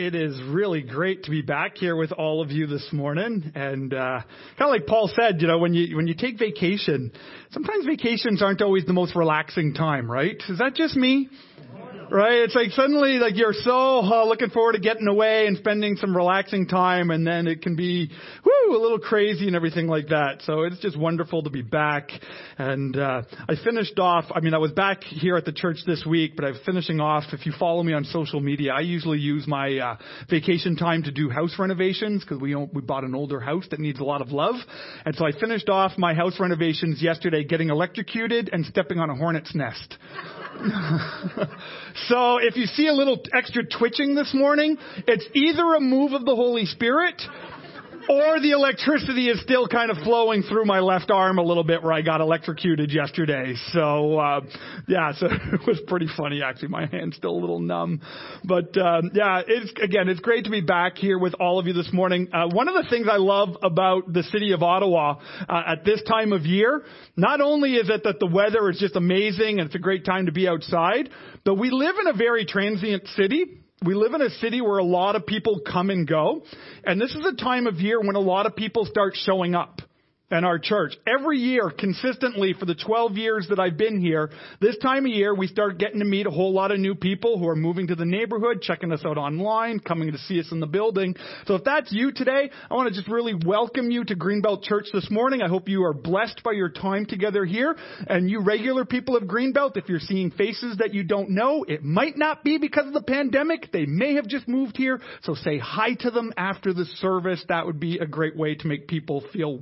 it is really great to be back here with all of you this morning. And uh, kind of like Paul said, you know, when you when you take vacation, sometimes vacations aren't always the most relaxing time, right? Is that just me? Right? It's like suddenly like you're so uh, looking forward to getting away and spending some relaxing time, and then it can be whoo a little crazy and everything like that. So it's just wonderful to be back. And uh, I finished off. I mean, I was back here at the church this week, but I'm finishing off. If you follow me on social media, I usually use my uh, vacation time to do house renovations because we we bought an older house that needs a lot of love, and so I finished off my house renovations yesterday, getting electrocuted and stepping on a hornet's nest. so if you see a little extra twitching this morning, it's either a move of the Holy Spirit or the electricity is still kind of flowing through my left arm a little bit where I got electrocuted yesterday. So, uh, yeah, so it was pretty funny actually. My hand's still a little numb. But, um, yeah, it's, again, it's great to be back here with all of you this morning. Uh, one of the things I love about the city of Ottawa, uh, at this time of year, not only is it that the weather is just amazing and it's a great time to be outside, but we live in a very transient city we live in a city where a lot of people come and go, and this is a time of year when a lot of people start showing up and our church. Every year, consistently for the 12 years that I've been here, this time of year, we start getting to meet a whole lot of new people who are moving to the neighborhood, checking us out online, coming to see us in the building. So if that's you today, I want to just really welcome you to Greenbelt Church this morning. I hope you are blessed by your time together here. And you regular people of Greenbelt, if you're seeing faces that you don't know, it might not be because of the pandemic. They may have just moved here. So say hi to them after the service. That would be a great way to make people feel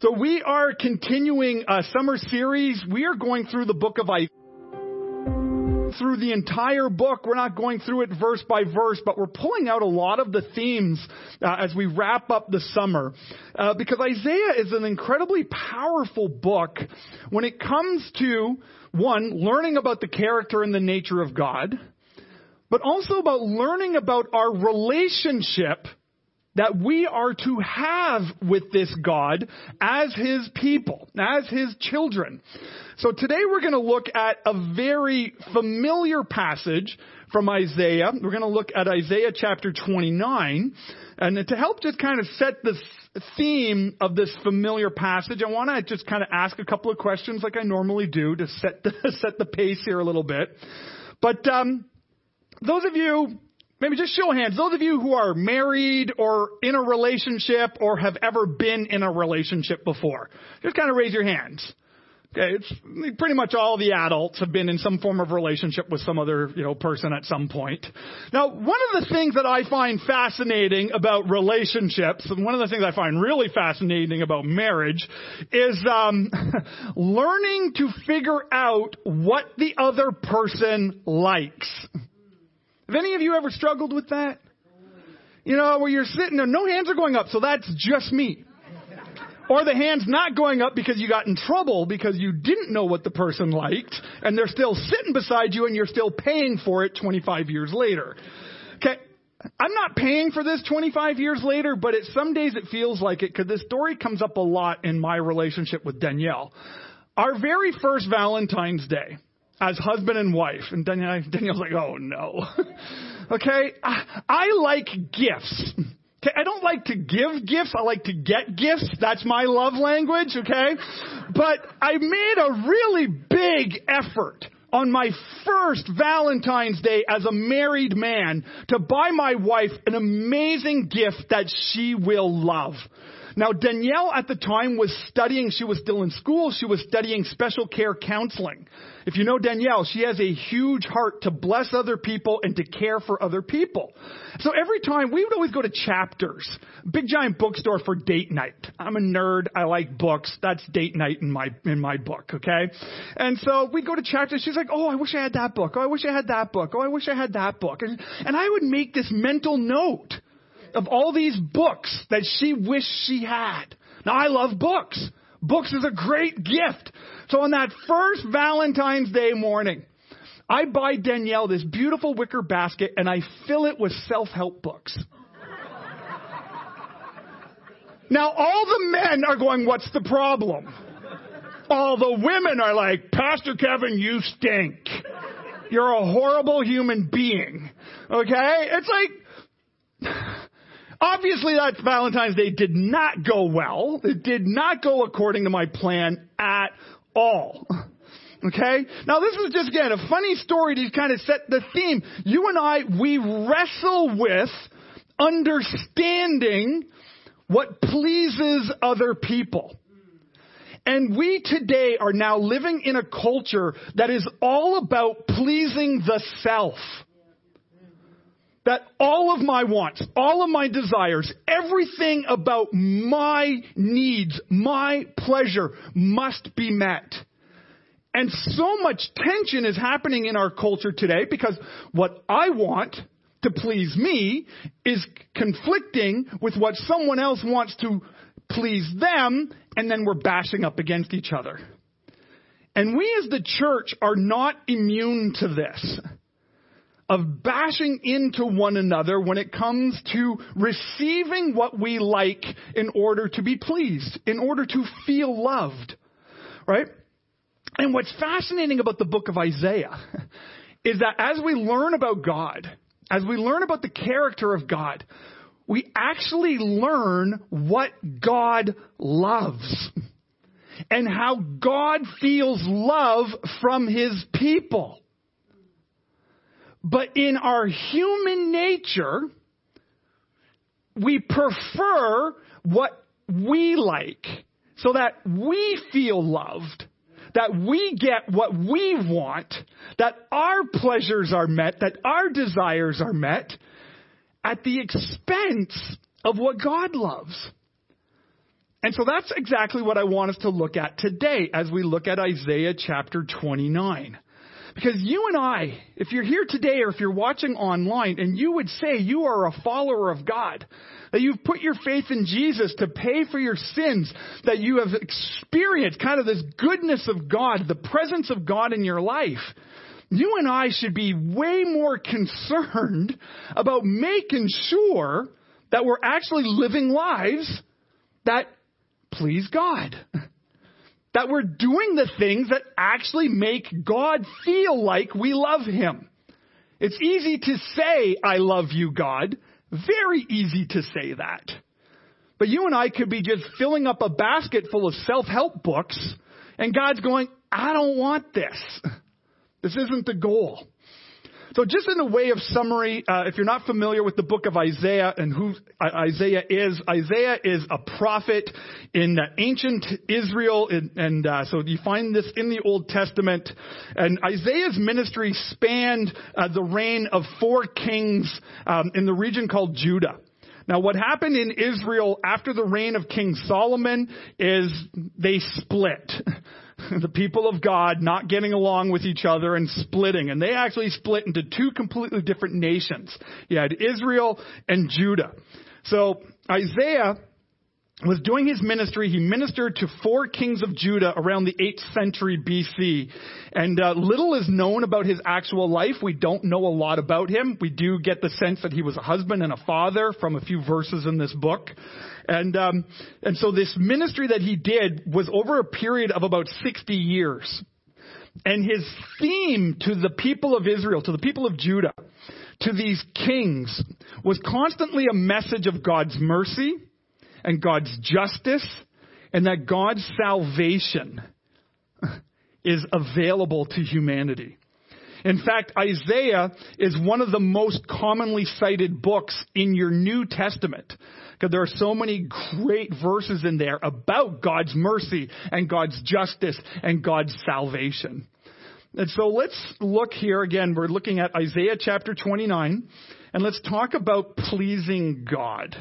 So we are continuing a summer series. We are going through the book of Isaiah through the entire book. We're not going through it verse by verse, but we're pulling out a lot of the themes uh, as we wrap up the summer. Uh, because Isaiah is an incredibly powerful book when it comes to, one, learning about the character and the nature of God, but also about learning about our relationship that we are to have with this God as His people, as His children. So today we're going to look at a very familiar passage from Isaiah. We're going to look at Isaiah chapter 29. And to help just kind of set the theme of this familiar passage, I want to just kind of ask a couple of questions like I normally do to set the, set the pace here a little bit. But um, those of you Maybe just show hands. Those of you who are married or in a relationship or have ever been in a relationship before, just kind of raise your hands. Okay, it's pretty much all the adults have been in some form of relationship with some other, you know, person at some point. Now, one of the things that I find fascinating about relationships, and one of the things I find really fascinating about marriage, is um, learning to figure out what the other person likes. Have any of you ever struggled with that? You know, where you're sitting there, no hands are going up, so that's just me. Or the hand's not going up because you got in trouble because you didn't know what the person liked, and they're still sitting beside you and you're still paying for it 25 years later. Okay, I'm not paying for this 25 years later, but it, some days it feels like it because this story comes up a lot in my relationship with Danielle. Our very first Valentine's Day, as husband and wife. And Danielle, Danielle's like, oh no. okay? I, I like gifts. I don't like to give gifts. I like to get gifts. That's my love language, okay? But I made a really big effort on my first Valentine's Day as a married man to buy my wife an amazing gift that she will love. Now, Danielle at the time was studying, she was still in school, she was studying special care counseling. If you know Danielle, she has a huge heart to bless other people and to care for other people. So every time we would always go to chapters, big giant bookstore for date night. I'm a nerd. I like books. That's date night in my, in my book. Okay. And so we'd go to chapters. She's like, Oh, I wish I had that book. Oh, I wish I had that book. Oh, I wish I had that book. And, and I would make this mental note of all these books that she wished she had. Now I love books. Books is a great gift. So on that first Valentine's Day morning, I buy Danielle this beautiful wicker basket and I fill it with self-help books. Now all the men are going, what's the problem? All the women are like, Pastor Kevin, you stink. You're a horrible human being. Okay? It's like, obviously that Valentine's Day did not go well. It did not go according to my plan at all. Okay? Now this was just again a funny story to kind of set the theme. You and I, we wrestle with understanding what pleases other people. And we today are now living in a culture that is all about pleasing the self. That all of my wants, all of my desires, everything about my needs, my pleasure must be met. And so much tension is happening in our culture today because what I want to please me is conflicting with what someone else wants to please them, and then we're bashing up against each other. And we as the church are not immune to this of bashing into one another when it comes to receiving what we like in order to be pleased, in order to feel loved. Right? And what's fascinating about the book of Isaiah is that as we learn about God, as we learn about the character of God, we actually learn what God loves and how God feels love from his people. But in our human nature, we prefer what we like so that we feel loved that we get what we want, that our pleasures are met, that our desires are met at the expense of what God loves. And so that's exactly what I want us to look at today as we look at Isaiah chapter 29. Because you and I, if you're here today or if you're watching online and you would say you are a follower of God, that you've put your faith in Jesus to pay for your sins, that you have experienced kind of this goodness of God, the presence of God in your life, you and I should be way more concerned about making sure that we're actually living lives that please God. That we're doing the things that actually make God feel like we love Him. It's easy to say, I love you, God. Very easy to say that. But you and I could be just filling up a basket full of self-help books and God's going, I don't want this. This isn't the goal. So just in a way of summary, uh, if you're not familiar with the book of Isaiah and who Isaiah is, Isaiah is a prophet in ancient Israel, and, and uh, so you find this in the Old Testament. And Isaiah's ministry spanned uh, the reign of four kings um, in the region called Judah. Now, what happened in Israel after the reign of King Solomon is they split. the people of God not getting along with each other and splitting. And they actually split into two completely different nations. You had Israel and Judah. So Isaiah was doing his ministry. He ministered to four kings of Judah around the 8th century BC. And uh, little is known about his actual life. We don't know a lot about him. We do get the sense that he was a husband and a father from a few verses in this book. And, um, and so this ministry that he did was over a period of about 60 years. And his theme to the people of Israel, to the people of Judah, to these kings, was constantly a message of God's mercy and God's justice and that God's salvation is available to humanity. In fact, Isaiah is one of the most commonly cited books in your New Testament. Because there are so many great verses in there about God's mercy and God's justice and God's salvation. And so let's look here again. We're looking at Isaiah chapter 29, and let's talk about pleasing God.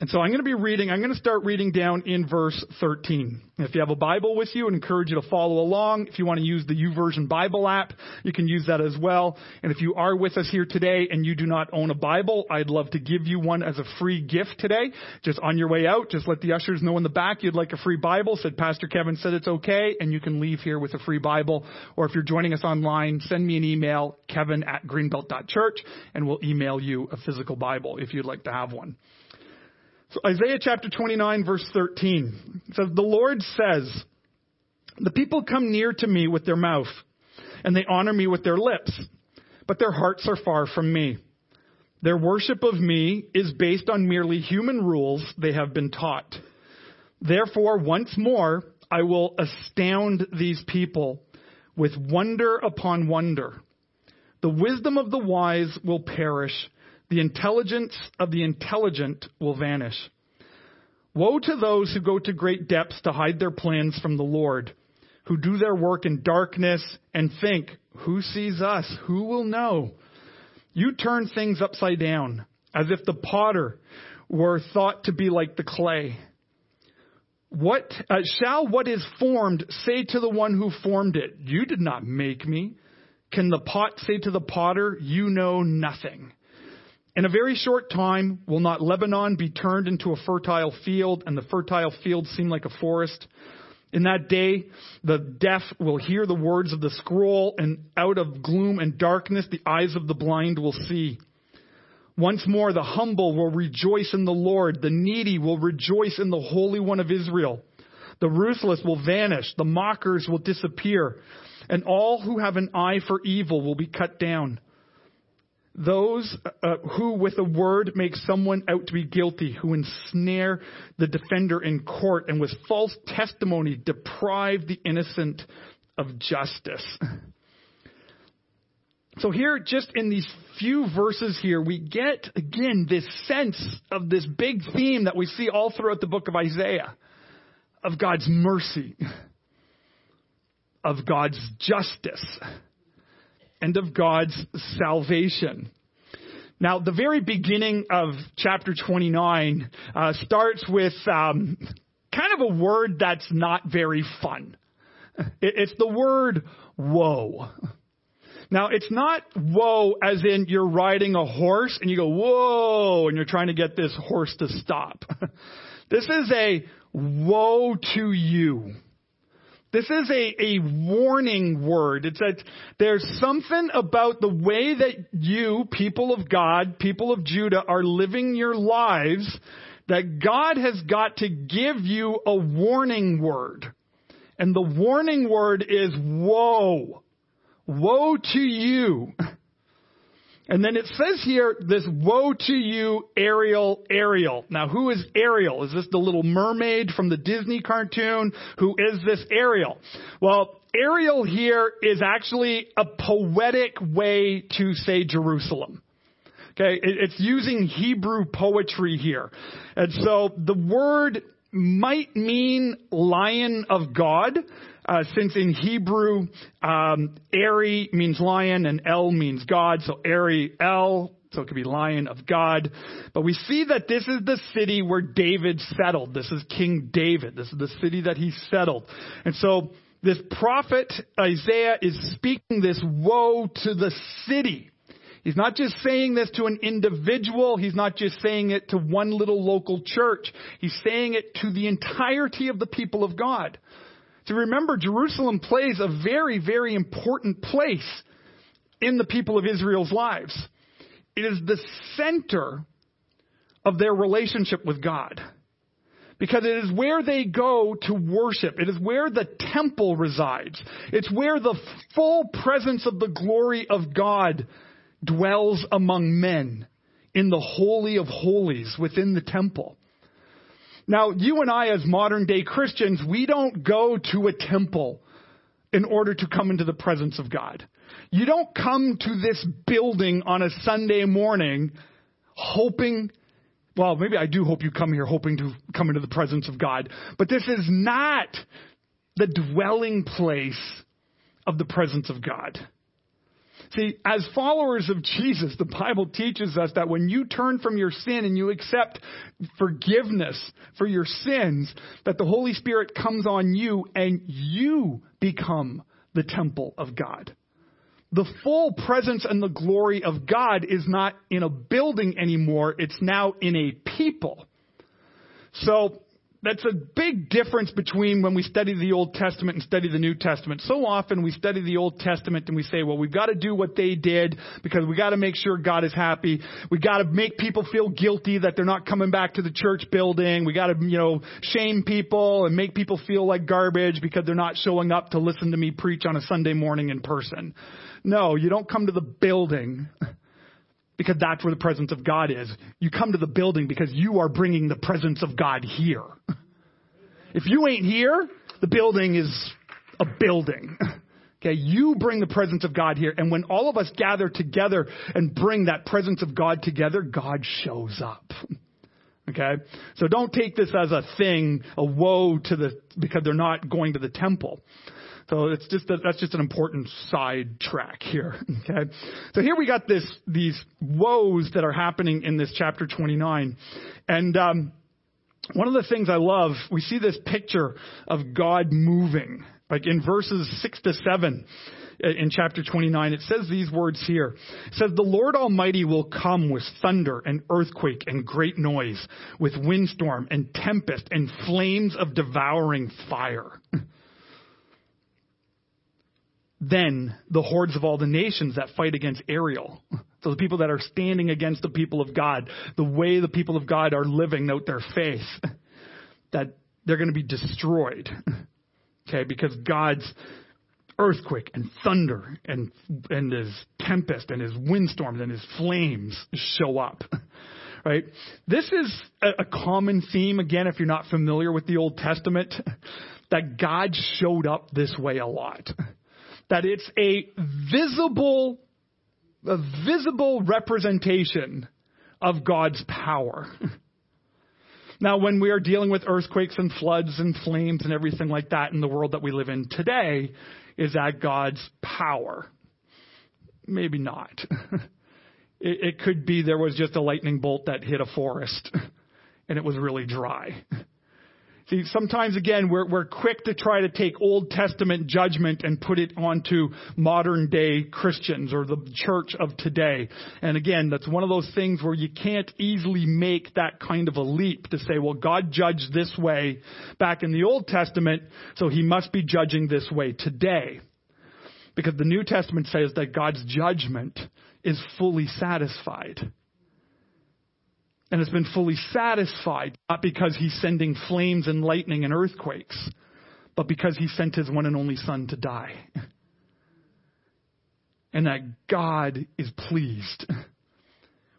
And so I'm going to be reading, I'm going to start reading down in verse 13. If you have a Bible with you, I encourage you to follow along. If you want to use the YouVersion Bible app, you can use that as well. And if you are with us here today and you do not own a Bible, I'd love to give you one as a free gift today. Just on your way out, just let the ushers know in the back you'd like a free Bible. Said Pastor Kevin said it's okay, and you can leave here with a free Bible. Or if you're joining us online, send me an email, kevin at greenbelt.church, and we'll email you a physical Bible if you'd like to have one. So Isaiah chapter 29 verse 13 says, The Lord says, The people come near to me with their mouth and they honor me with their lips, but their hearts are far from me. Their worship of me is based on merely human rules they have been taught. Therefore, once more, I will astound these people with wonder upon wonder. The wisdom of the wise will perish. The intelligence of the intelligent will vanish. Woe to those who go to great depths to hide their plans from the Lord, who do their work in darkness and think, who sees us? Who will know? You turn things upside down, as if the potter were thought to be like the clay. What uh, shall what is formed say to the one who formed it? You did not make me. Can the pot say to the potter, You know nothing? In a very short time, will not Lebanon be turned into a fertile field, and the fertile field seem like a forest? In that day, the deaf will hear the words of the scroll, and out of gloom and darkness, the eyes of the blind will see. Once more, the humble will rejoice in the Lord. The needy will rejoice in the Holy One of Israel. The ruthless will vanish. The mockers will disappear. And all who have an eye for evil will be cut down. Those uh, who, with a word, make someone out to be guilty, who ensnare the defender in court, and with false testimony deprive the innocent of justice. So, here, just in these few verses here, we get again this sense of this big theme that we see all throughout the book of Isaiah of God's mercy, of God's justice, and of God's salvation. Now, the very beginning of chapter 29 uh, starts with um, kind of a word that's not very fun. It's the word woe. Now, it's not woe as in you're riding a horse and you go, whoa, and you're trying to get this horse to stop. this is a woe to you. This is a, a warning word. It's that there's something about the way that you, people of God, people of Judah, are living your lives that God has got to give you a warning word. And the warning word is woe. Woe to you. And then it says here, this woe to you, Ariel, Ariel. Now, who is Ariel? Is this the little mermaid from the Disney cartoon? Who is this Ariel? Well, Ariel here is actually a poetic way to say Jerusalem. Okay, it's using Hebrew poetry here. And so the word might mean lion of God, uh, since in Hebrew, um, Eri means lion and El means God, so Eri El, so it could be lion of God. But we see that this is the city where David settled. This is King David. This is the city that he settled. And so this prophet Isaiah is speaking this woe to the city. He's not just saying this to an individual. He's not just saying it to one little local church. He's saying it to the entirety of the people of God. To remember, Jerusalem plays a very, very important place in the people of Israel's lives. It is the center of their relationship with God. Because it is where they go to worship. It is where the temple resides. It's where the full presence of the glory of God dwells among men in the Holy of Holies within the temple. Now, you and I, as modern day Christians, we don't go to a temple in order to come into the presence of God. You don't come to this building on a Sunday morning hoping, well, maybe I do hope you come here hoping to come into the presence of God, but this is not the dwelling place of the presence of God. See, as followers of Jesus, the Bible teaches us that when you turn from your sin and you accept forgiveness for your sins, that the Holy Spirit comes on you and you become the temple of God. The full presence and the glory of God is not in a building anymore, it's now in a people. So, that's a big difference between when we study the Old Testament and study the New Testament. So often we study the Old Testament and we say, well, we've got to do what they did because we've got to make sure God is happy. We've got to make people feel guilty that they're not coming back to the church building. We got to, you know, shame people and make people feel like garbage because they're not showing up to listen to me preach on a Sunday morning in person. No, you don't come to the building because that's where the presence of God is. You come to the building because you are bringing the presence of God here. If you ain't here, the building is a building. Okay, you bring the presence of God here. And when all of us gather together and bring that presence of God together, God shows up. Okay? So don't take this as a thing, a woe to the, because they're not going to the temple. So it's just that's just an important side track here. Okay, so here we got this these woes that are happening in this chapter 29, and um, one of the things I love, we see this picture of God moving, like in verses six to seven in chapter 29, it says these words here. It says, The Lord Almighty will come with thunder and earthquake and great noise, with windstorm and tempest and flames of devouring fire. then the hordes of all the nations that fight against Ariel. So the people that are standing against the people of God, the way the people of God are living out their faith, that they're going to be destroyed. Okay, because God's earthquake and thunder and and his tempest and his windstorms and his flames show up. Right? This is a, a common theme again if you're not familiar with the Old Testament that God showed up this way a lot that it's a visible, a visible representation of God's power. Now, when we are dealing with earthquakes and floods and flames and everything like that in the world that we live in today, is that God's power? Maybe not. It, it could be there was just a lightning bolt that hit a forest and it was really dry. See, sometimes again, we're, we're quick to try to take Old Testament judgment and put it onto modern day Christians or the church of today. And again, that's one of those things where you can't easily make that kind of a leap to say, well, God judged this way back in the Old Testament, so he must be judging this way today. Because the New Testament says that God's judgment is fully satisfied and has been fully satisfied, not because he's sending flames and lightning and earthquakes, but because he sent his one and only son to die. And that God is pleased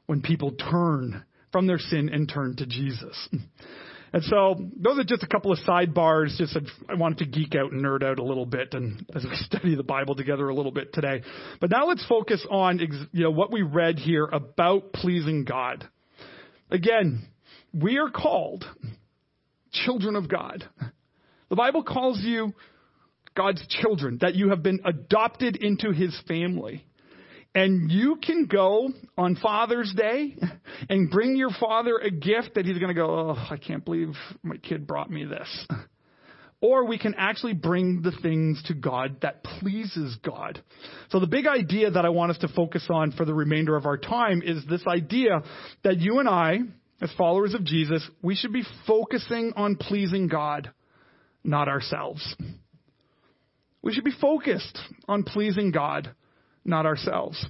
when people turn from their sin and turn to Jesus. And so those are just a couple of sidebars. Just I wanted to geek out and nerd out a little bit, and as we study the Bible together a little bit today. But now let's focus on you know what we read here about pleasing God. Again, we are called children of God. The Bible calls you God's children, that you have been adopted into his family. And you can go on Father's Day and bring your father a gift that he's going to go, oh, I can't believe my kid brought me this. Or we can actually bring the things to God that pleases God. So the big idea that I want us to focus on for the remainder of our time is this idea that you and I, as followers of Jesus, we should be focusing on pleasing God, not ourselves. We should be focused on pleasing God, not ourselves.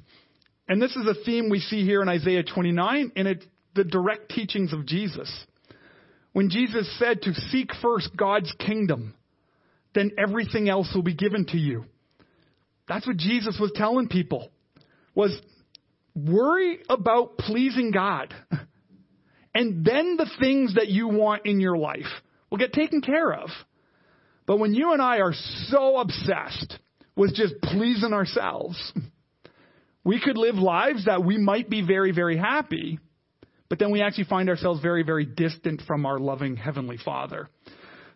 And this is a theme we see here in Isaiah 29, and it's the direct teachings of Jesus. When Jesus said to seek first God's kingdom, then everything else will be given to you. That's what Jesus was telling people. Was worry about pleasing God. And then the things that you want in your life will get taken care of. But when you and I are so obsessed with just pleasing ourselves, we could live lives that we might be very, very happy, but then we actually find ourselves very, very distant from our loving Heavenly Father.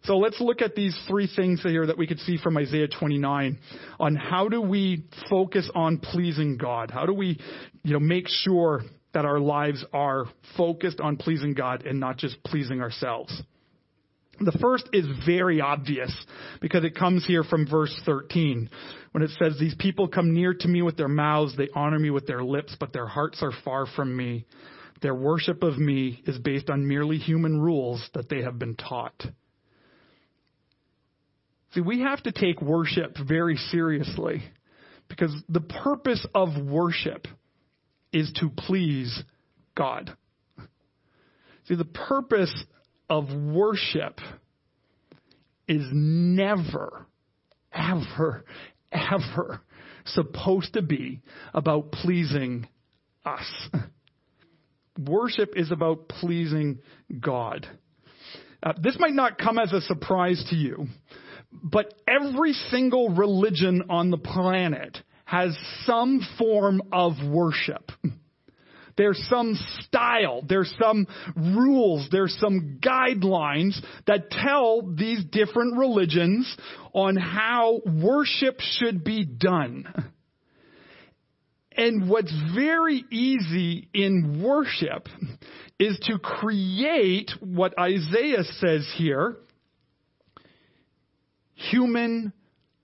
So let's look at these three things here that we could see from Isaiah 29 on how do we focus on pleasing God? How do we, you know, make sure that our lives are focused on pleasing God and not just pleasing ourselves? The first is very obvious because it comes here from verse 13 when it says, These people come near to me with their mouths, they honor me with their lips, but their hearts are far from me. Their worship of me is based on merely human rules that they have been taught. See, we have to take worship very seriously because the purpose of worship is to please God. See, the purpose of worship is never, ever, ever supposed to be about pleasing us. Worship is about pleasing God. Uh, this might not come as a surprise to you, but every single religion on the planet has some form of worship. There's some style, there's some rules, there's some guidelines that tell these different religions on how worship should be done. And what's very easy in worship is to create what Isaiah says here human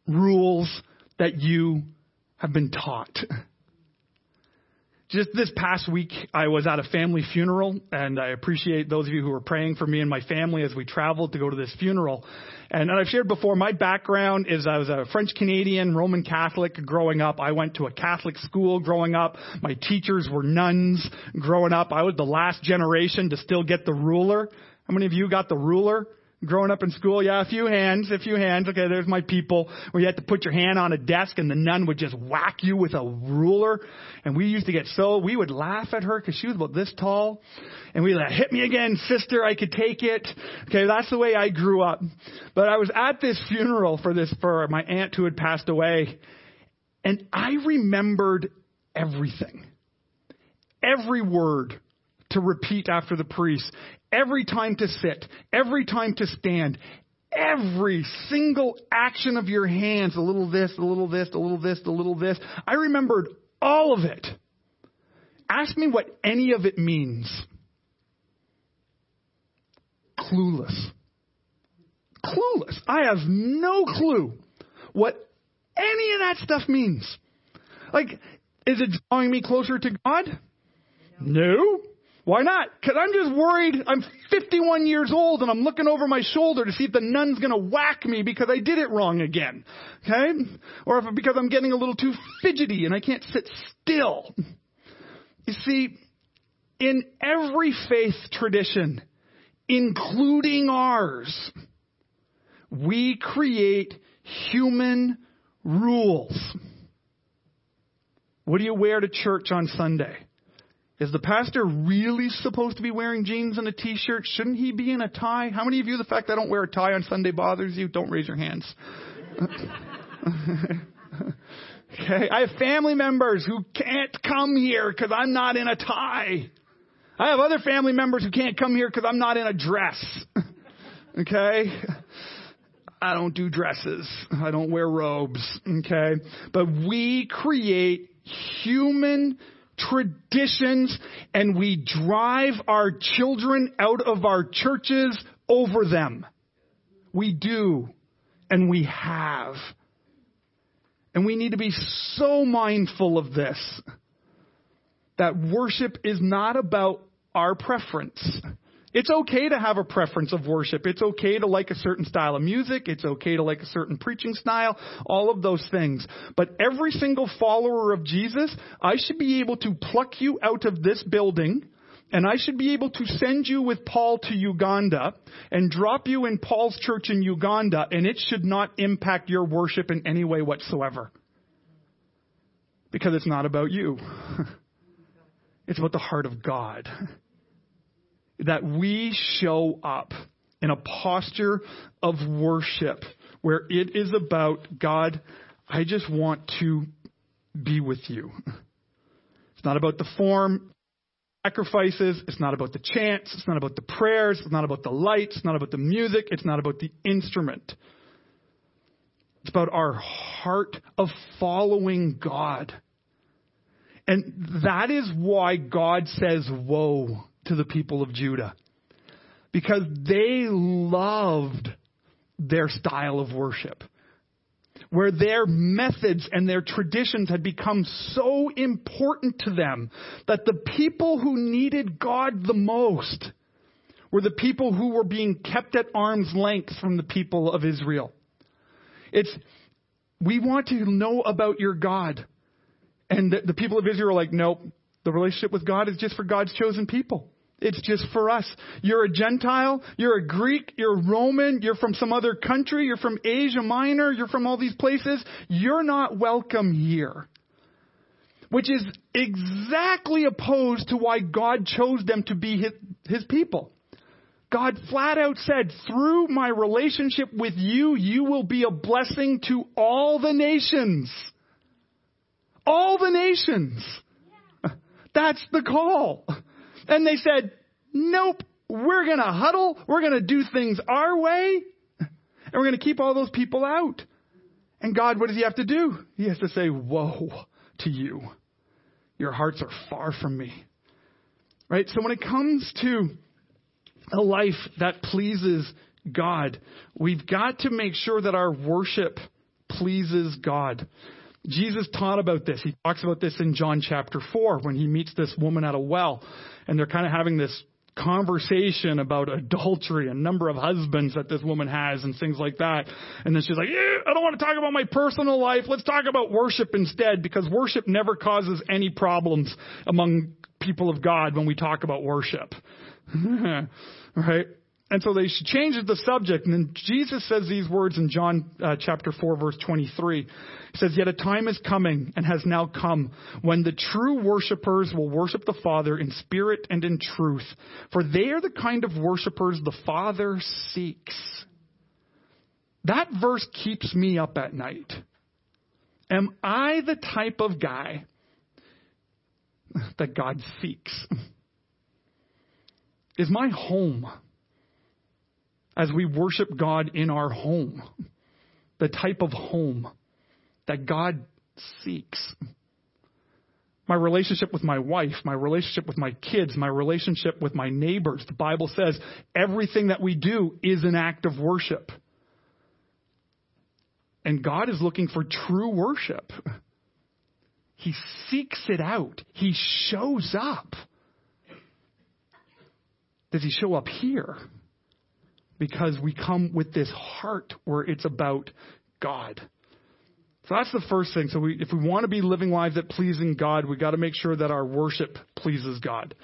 rules that you have been taught. Just this past week, I was at a family funeral, and I appreciate those of you who were praying for me and my family as we traveled to go to this funeral. And I've shared before, my background is I was a French Canadian Roman Catholic growing up. I went to a Catholic school growing up. My teachers were nuns growing up. I was the last generation to still get the ruler. How many of you got the ruler? Growing up in school? Yeah, a few hands, a few hands. Okay, there's my people. Where you had to put your hand on a desk and the nun would just whack you with a ruler. And we used to get so, we would laugh at her because she was about this tall. And we like, hit me again, sister, I could take it. Okay, that's the way I grew up. But I was at this funeral for this, for my aunt who had passed away. And I remembered everything. Every word to repeat after the priest every time to sit, every time to stand, every single action of your hands, a little this, a little this, a little this, a little this. I remembered all of it. Ask me what any of it means. Clueless. Clueless. I have no clue what any of that stuff means. Like, is it drawing me closer to God? No. Why not? Because I'm just worried. I'm 51 years old and I'm looking over my shoulder to see if the nun's going to whack me because I did it wrong again. Okay? Or if because I'm getting a little too fidgety and I can't sit still. You see, in every faith tradition, including ours, we create human rules. What do you wear to church on Sunday? Is the pastor really supposed to be wearing jeans and a t-shirt? Shouldn't he be in a tie? How many of you, the fact that I don't wear a tie on Sunday bothers you? Don't raise your hands. okay. I have family members who can't come here because I'm not in a tie. I have other family members who can't come here because I'm not in a dress. okay. I don't do dresses. I don't wear robes. Okay. But we create human traditions and we drive our children out of our churches over them. We do. And we have. And we need to be so mindful of this that worship is not about our preference. It's okay to have a preference of worship. It's okay to like a certain style of music. It's okay to like a certain preaching style. All of those things. But every single follower of Jesus, I should be able to pluck you out of this building and I should be able to send you with Paul to Uganda and drop you in Paul's church in Uganda and it should not impact your worship in any way whatsoever. Because it's not about you. It's about the heart of God that we show up in a posture of worship where it is about God, I just want to be with you. It's not about the form, sacrifices. It's not about the chants. It's not about the prayers. It's not about the lights. It's not about the music. It's not about the instrument. It's about our heart of following God. And that is why God says, Woe to the people of Judah because they loved their style of worship. where their methods and their traditions had become so important to them that the people who needed God the most were the people who were being kept at arm's length from the people of Israel. It's, we want to know about your God. And the, the people of Israel are like, nope, the relationship with God is just for God's chosen people. It's just for us. You're a Gentile, you're a Greek, you're Roman, you're from some other country, you're from Asia Minor, you're from all these places. You're not welcome here. Which is exactly opposed to why God chose them to be his, his people. God flat out said, through my relationship with you, you will be a blessing to all the nations. All the nations. That's the call. And they said, nope, we're going to huddle. We're going to do things our way. And we're going to keep all those people out. And God, what does he have to do? He has to say, woe to you. Your hearts are far from me. Right? So when it comes to a life that pleases God, we've got to make sure that our worship pleases God. Jesus taught about this. He talks about this in John chapter 4 when he meets this woman at a well and they're kind of having this conversation about adultery, a number of husbands that this woman has and things like that. And then she's like, eh, I don't want to talk about my personal life. Let's talk about worship instead because worship never causes any problems among people of God when we talk about worship. right? And so they changes the subject. And then Jesus says these words in John uh, chapter 4, verse 23. He says, Yet a time is coming and has now come when the true worshippers will worship the Father in spirit and in truth. For they are the kind of worshippers the Father seeks. That verse keeps me up at night. Am I the type of guy that God seeks? Is my home as we worship God in our home, the type of home that God seeks. My relationship with my wife, my relationship with my kids, my relationship with my neighbors. The Bible says everything that we do is an act of worship. And God is looking for true worship. He seeks it out. He shows up. Does he show up here? Because we come with this heart where it's about God. So that's the first thing. So we, if we want to be living lives that pleasing God, we got to make sure that our worship pleases God.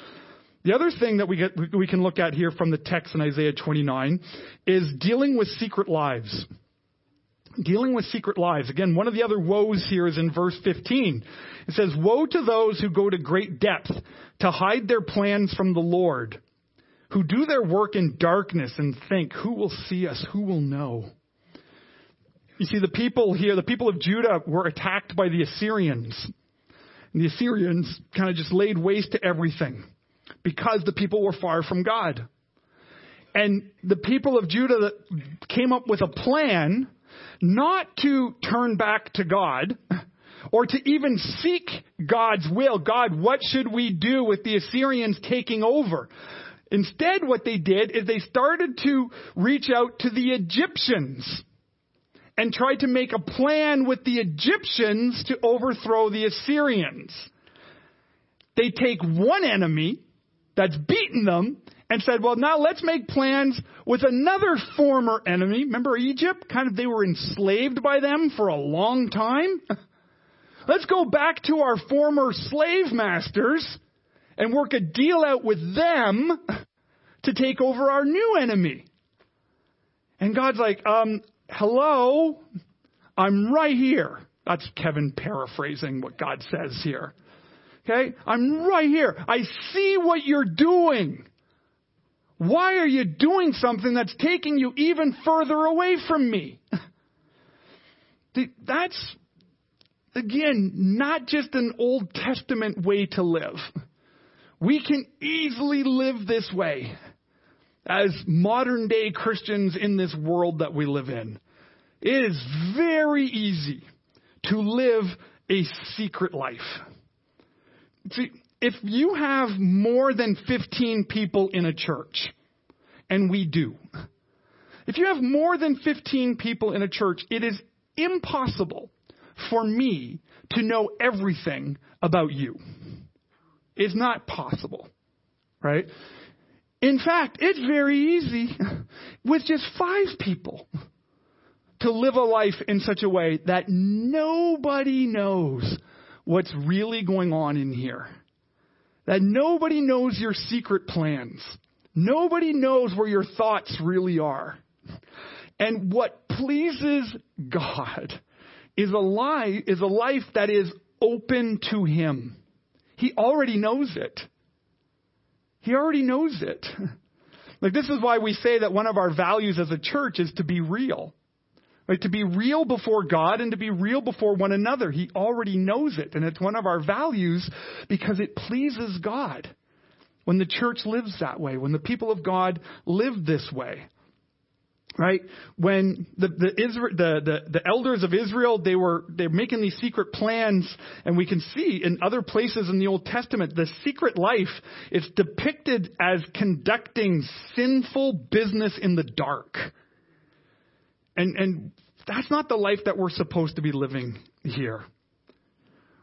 The other thing that we get, we can look at here from the text in Isaiah 29 is dealing with secret lives. Dealing with secret lives. Again, one of the other woes here is in verse 15. It says, Woe to those who go to great depth to hide their plans from the Lord who do their work in darkness and think, who will see us? Who will know? You see, the people here, the people of Judah were attacked by the Assyrians. And the Assyrians kind of just laid waste to everything because the people were far from God. And the people of Judah came up with a plan not to turn back to God or to even seek God's will. God, what should we do with the Assyrians taking over? Instead, what they did is they started to reach out to the Egyptians and tried to make a plan with the Egyptians to overthrow the Assyrians. They take one enemy that's beaten them and said, well, now let's make plans with another former enemy. Remember Egypt? Kind of, they were enslaved by them for a long time. Let's go back to our former slave masters and work a deal out with them to take over our new enemy. And God's like, um, hello, I'm right here. That's Kevin paraphrasing what God says here. Okay? I'm right here. I see what you're doing. Why are you doing something that's taking you even further away from me? That's, again, not just an Old Testament way to live. We can easily live this way as modern day Christians in this world that we live in. It is very easy to live a secret life. See, if you have more than 15 people in a church, and we do, if you have more than 15 people in a church, it is impossible for me to know everything about you. It's not possible, right? In fact, it's very easy with just five people to live a life in such a way that nobody knows what's really going on in here. That nobody knows your secret plans. Nobody knows where your thoughts really are. And what pleases God is a is a life that is open to Him. He already knows it. He already knows it. Like this is why we say that one of our values as a church is to be real. Right? To be real before God and to be real before one another. He already knows it. And it's one of our values because it pleases God when the church lives that way, when the people of God live this way right? When the the, the the the elders of Israel they were they're making these secret plans, and we can see in other places in the Old Testament the secret life is depicted as conducting sinful business in the dark, and and that's not the life that we're supposed to be living here.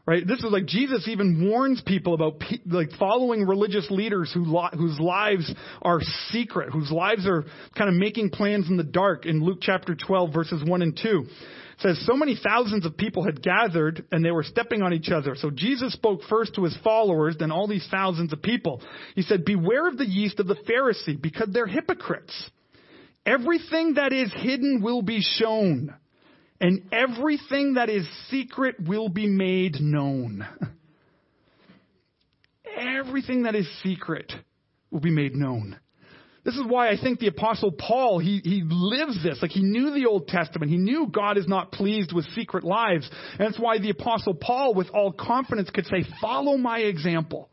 Right? This is like Jesus even warns people about pe- like following religious leaders who whose lives are secret, whose lives are kind of making plans in the dark in Luke chapter 12 verses 1 and 2. It says so many thousands of people had gathered and they were stepping on each other. So Jesus spoke first to his followers, then all these thousands of people. He said, "Beware of the yeast of the Pharisee because they're hypocrites. Everything that is hidden will be shown." And everything that is secret will be made known. everything that is secret will be made known. This is why I think the apostle Paul, he, he lives this. Like he knew the Old Testament. He knew God is not pleased with secret lives. And that's why the apostle Paul, with all confidence, could say, follow my example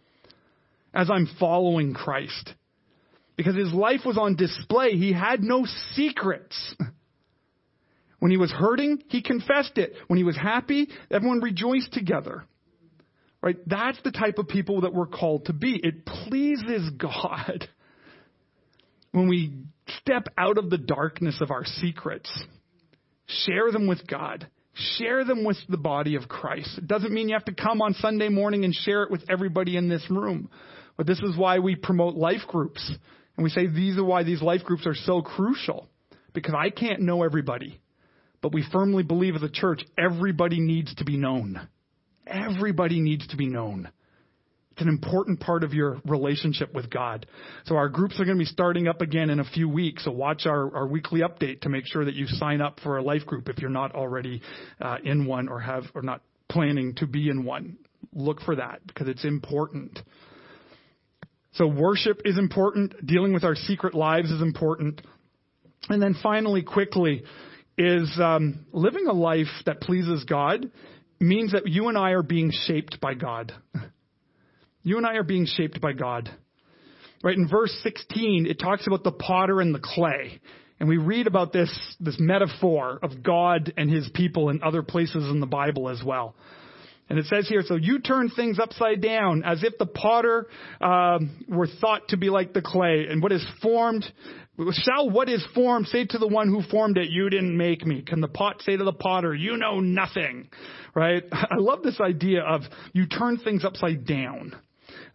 as I'm following Christ. Because his life was on display. He had no secrets. When he was hurting, he confessed it. When he was happy, everyone rejoiced together. Right? That's the type of people that we're called to be. It pleases God when we step out of the darkness of our secrets, share them with God, share them with the body of Christ. It doesn't mean you have to come on Sunday morning and share it with everybody in this room. But this is why we promote life groups. And we say these are why these life groups are so crucial. Because I can't know everybody. But we firmly believe as a church, everybody needs to be known. Everybody needs to be known. It's an important part of your relationship with God. So our groups are going to be starting up again in a few weeks. So watch our, our weekly update to make sure that you sign up for a life group if you're not already uh, in one or have or not planning to be in one. Look for that because it's important. So worship is important. Dealing with our secret lives is important. And then finally, quickly, is um, living a life that pleases God means that you and I are being shaped by God. You and I are being shaped by God. Right in verse 16, it talks about the potter and the clay. And we read about this, this metaphor of God and his people in other places in the Bible as well. And it says here, so you turn things upside down as if the potter um, were thought to be like the clay, and what is formed Shall what is formed say to the one who formed it, you didn't make me? Can the pot say to the potter, you know nothing? Right? I love this idea of you turn things upside down.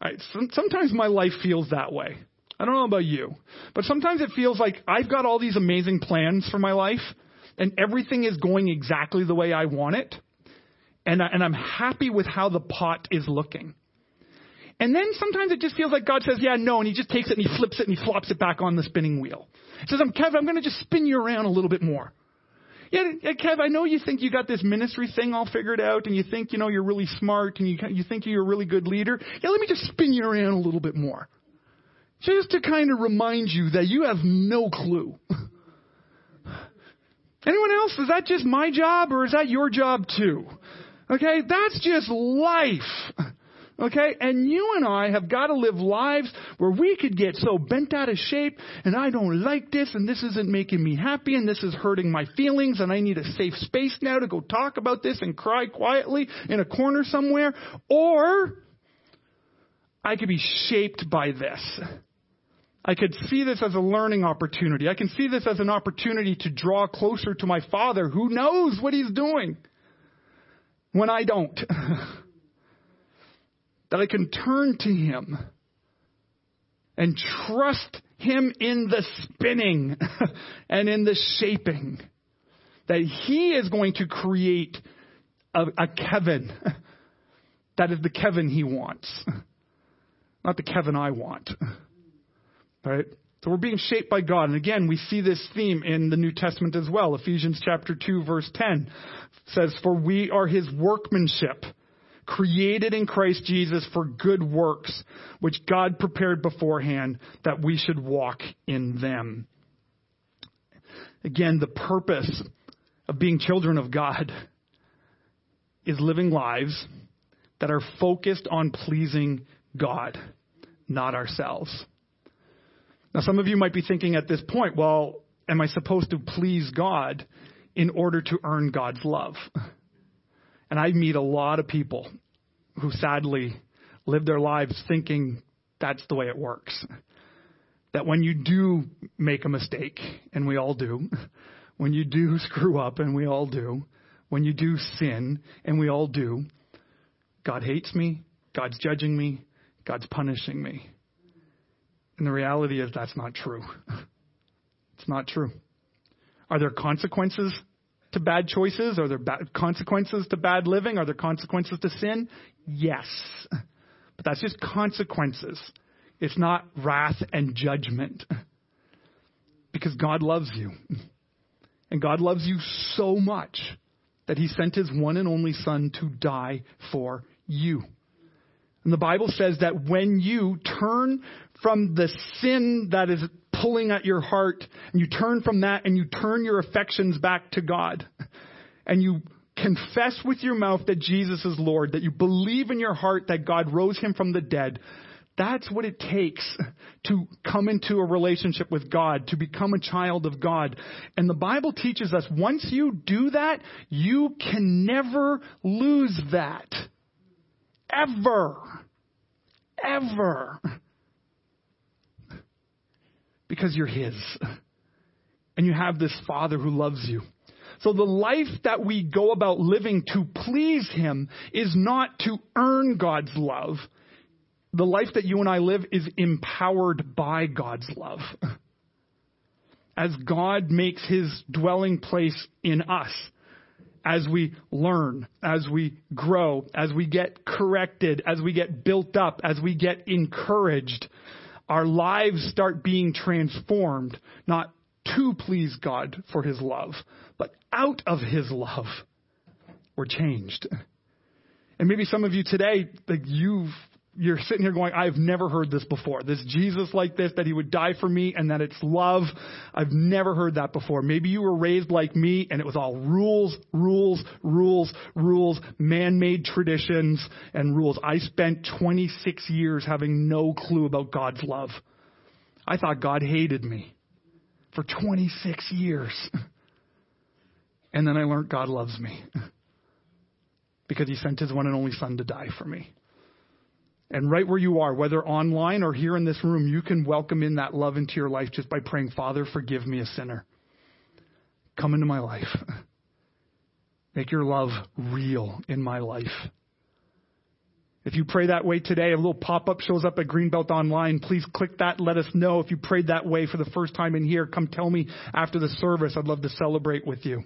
Right? Sometimes my life feels that way. I don't know about you, but sometimes it feels like I've got all these amazing plans for my life and everything is going exactly the way I want it. And, I, and I'm happy with how the pot is looking. And then sometimes it just feels like God says, yeah, no, and he just takes it and he flips it and he flops it back on the spinning wheel. He says, I'm Kev, I'm going to just spin you around a little bit more. Yeah, Kev, I know you think you got this ministry thing all figured out and you think, you know, you're really smart and you, you think you're a really good leader. Yeah, let me just spin you around a little bit more. Just to kind of remind you that you have no clue. Anyone else? Is that just my job or is that your job too? Okay, that's just life. Okay? And you and I have got to live lives where we could get so bent out of shape and I don't like this and this isn't making me happy and this is hurting my feelings and I need a safe space now to go talk about this and cry quietly in a corner somewhere. Or I could be shaped by this. I could see this as a learning opportunity. I can see this as an opportunity to draw closer to my Father who knows what He's doing when I don't. that I can turn to Him and trust Him in the spinning and in the shaping. That He is going to create a, a Kevin that is the Kevin He wants, not the Kevin I want. Right? So we're being shaped by God. And again, we see this theme in the New Testament as well. Ephesians chapter 2 verse 10 says, For we are his workmanship, created in Christ Jesus for good works, which God prepared beforehand that we should walk in them. Again, the purpose of being children of God is living lives that are focused on pleasing God, not ourselves. Now, some of you might be thinking at this point, well, am I supposed to please God in order to earn God's love? And I meet a lot of people who sadly live their lives thinking that's the way it works. That when you do make a mistake, and we all do, when you do screw up, and we all do, when you do sin, and we all do, God hates me, God's judging me, God's punishing me. And the reality is that's not true. It's not true. Are there consequences to bad choices? Are there bad consequences to bad living? Are there consequences to sin? Yes. But that's just consequences. It's not wrath and judgment. Because God loves you. And God loves you so much that he sent his one and only son to die for you. And the Bible says that when you turn from the sin that is pulling at your heart, and you turn from that and you turn your affections back to God, and you confess with your mouth that Jesus is Lord, that you believe in your heart that God rose him from the dead, that's what it takes to come into a relationship with God, to become a child of God. And the Bible teaches us once you do that, you can never lose that. Ever. Ever. Because you're His. And you have this Father who loves you. So the life that we go about living to please Him is not to earn God's love. The life that you and I live is empowered by God's love. As God makes His dwelling place in us as we learn, as we grow, as we get corrected, as we get built up, as we get encouraged, our lives start being transformed, not to please God for His love, but out of His love, we're changed. And maybe some of you today, like you've you're sitting here going, I've never heard this before. This Jesus like this, that he would die for me and that it's love. I've never heard that before. Maybe you were raised like me and it was all rules, rules, rules, rules, man-made traditions and rules. I spent 26 years having no clue about God's love. I thought God hated me for 26 years. And then I learned God loves me because he sent his one and only son to die for me. And right where you are, whether online or here in this room, you can welcome in that love into your life just by praying, Father, forgive me a sinner. Come into my life. Make your love real in my life. If you pray that way today, a little pop up shows up at Greenbelt Online. Please click that. Let us know if you prayed that way for the first time in here. Come tell me after the service. I'd love to celebrate with you.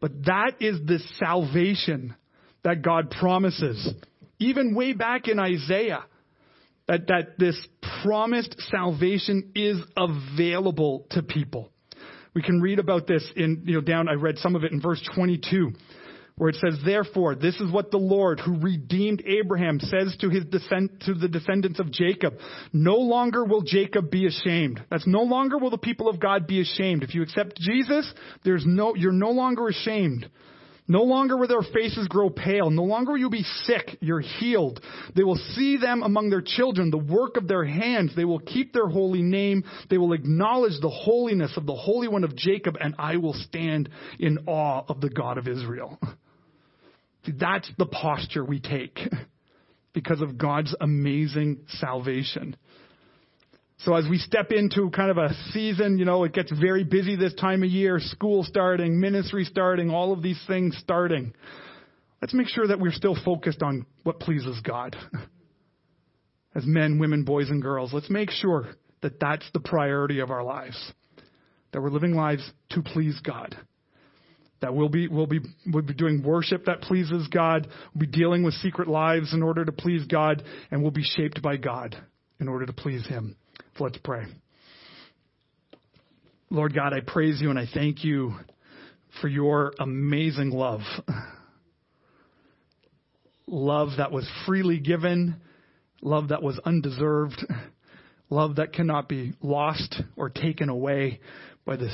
But that is the salvation that God promises even way back in Isaiah, that, that this promised salvation is available to people. We can read about this in, you know, down, I read some of it in verse 22, where it says, Therefore, this is what the Lord, who redeemed Abraham, says to his descend, to the descendants of Jacob. No longer will Jacob be ashamed. That's no longer will the people of God be ashamed. If you accept Jesus, there's no, you're no longer ashamed. No longer will their faces grow pale. No longer will you be sick. You're healed. They will see them among their children, the work of their hands. They will keep their holy name. They will acknowledge the holiness of the Holy One of Jacob, and I will stand in awe of the God of Israel. See, that's the posture we take because of God's amazing salvation. So as we step into kind of a season, you know, it gets very busy this time of year, school starting, ministry starting, all of these things starting. Let's make sure that we're still focused on what pleases God. As men, women, boys, and girls, let's make sure that that's the priority of our lives. That we're living lives to please God. That we'll be, we'll be, we'll be doing worship that pleases God. We'll be dealing with secret lives in order to please God, and we'll be shaped by God in order to please Him. Let's pray. Lord God, I praise you and I thank you for your amazing love. Love that was freely given, love that was undeserved, love that cannot be lost or taken away by the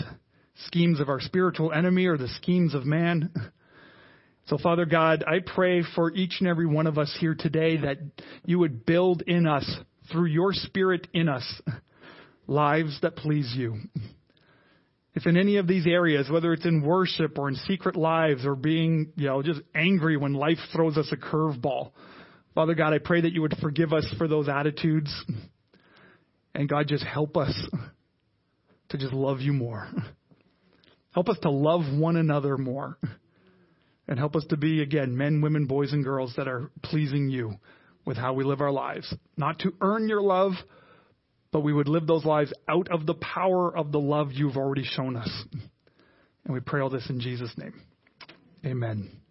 schemes of our spiritual enemy or the schemes of man. So, Father God, I pray for each and every one of us here today that you would build in us, through your Spirit in us, lives that please you. If in any of these areas, whether it's in worship or in secret lives or being, you know, just angry when life throws us a curveball, Father God, I pray that you would forgive us for those attitudes. And God, just help us to just love you more. Help us to love one another more. And help us to be, again, men, women, boys, and girls that are pleasing you with how we live our lives. Not to earn your love, but we would live those lives out of the power of the love you've already shown us. And we pray all this in Jesus' name. Amen.